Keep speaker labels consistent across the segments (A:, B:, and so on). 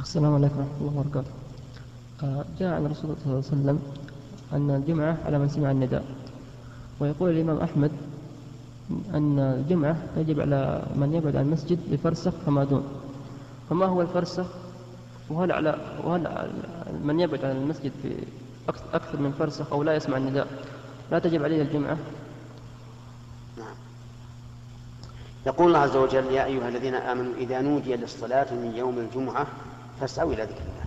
A: السلام عليكم ورحمة الله وبركاته. آه، جاء عن الرسول صلى الله عليه وسلم أن الجمعة على من سمع النداء. ويقول الإمام أحمد أن الجمعة تجب على من يبعد عن المسجد بفرسخ فما دون فما هو الفرسخ؟ وهل على وهل من يبعد عن المسجد في أكثر من فرسخ أو لا يسمع النداء؟ لا تجب عليه الجمعة؟
B: نعم. يقول الله عز وجل يا أيها الذين آمنوا إذا نودي للصلاة من يوم الجمعة فاسعوا إلى ذكر الله.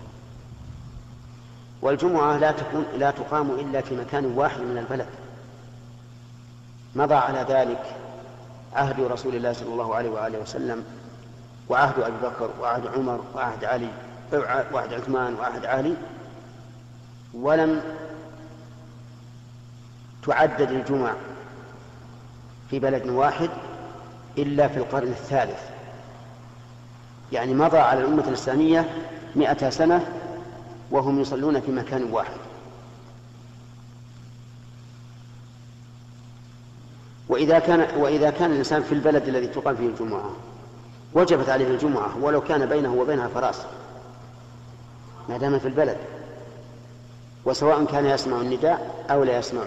B: والجمعة لا تكون لا تقام إلا في مكان واحد من البلد. مضى على ذلك عهد رسول الله صلى الله عليه وآله وسلم وعهد أبي بكر وعهد عمر وعهد علي وعهد عثمان وعهد علي. ولم تعدد الجمع في بلد واحد إلا في القرن الثالث. يعني مضى على الأمة الإسلامية مئة سنة وهم يصلون في مكان واحد. وإذا كان وإذا كان الإنسان في البلد الذي تقام فيه الجمعة وجبت عليه الجمعة ولو كان بينه وبينها فراس ما دام في البلد وسواء كان يسمع النداء أو لا يسمعه.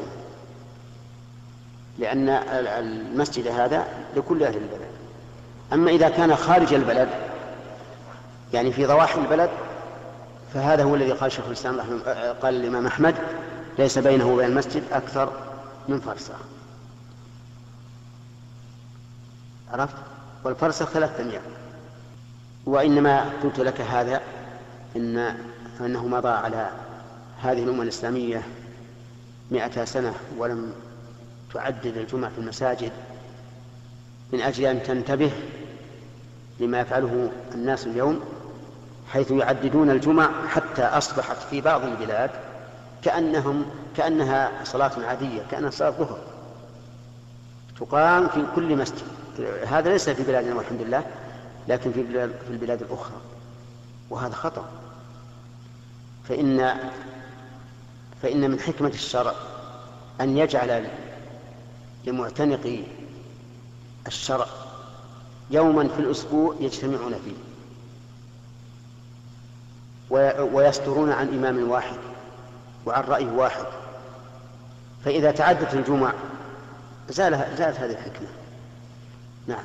B: لأن المسجد هذا لكل أهل البلد. أما إذا كان خارج البلد يعني في ضواحي البلد فهذا هو الذي قال شيخ الإسلام قال الإمام أحمد ليس بينه وبين المسجد أكثر من فرسخ. عرفت؟ والفرسخ ثلاثة أيام وإنما قلت لك هذا إن فإنه مضى على هذه الأمة الإسلامية مئة سنة ولم تعدد الجمعة في المساجد من أجل أن تنتبه لما يفعله الناس اليوم. حيث يعددون الجمع حتى أصبحت في بعض البلاد كأنهم كأنها صلاة عادية كأنها صلاة ظهر. تقام في كل مسجد. هذا ليس في بلادنا والحمد لله لكن في في البلاد الأخرى. وهذا خطأ. فإن فإن من حكمة الشرع أن يجعل لمعتنقي الشرع يوما في الأسبوع يجتمعون فيه. ويصدرون عن إمام واحد وعن رأي واحد. فإذا تعدت الجمع زال زالت هذه الحكمة. نعم.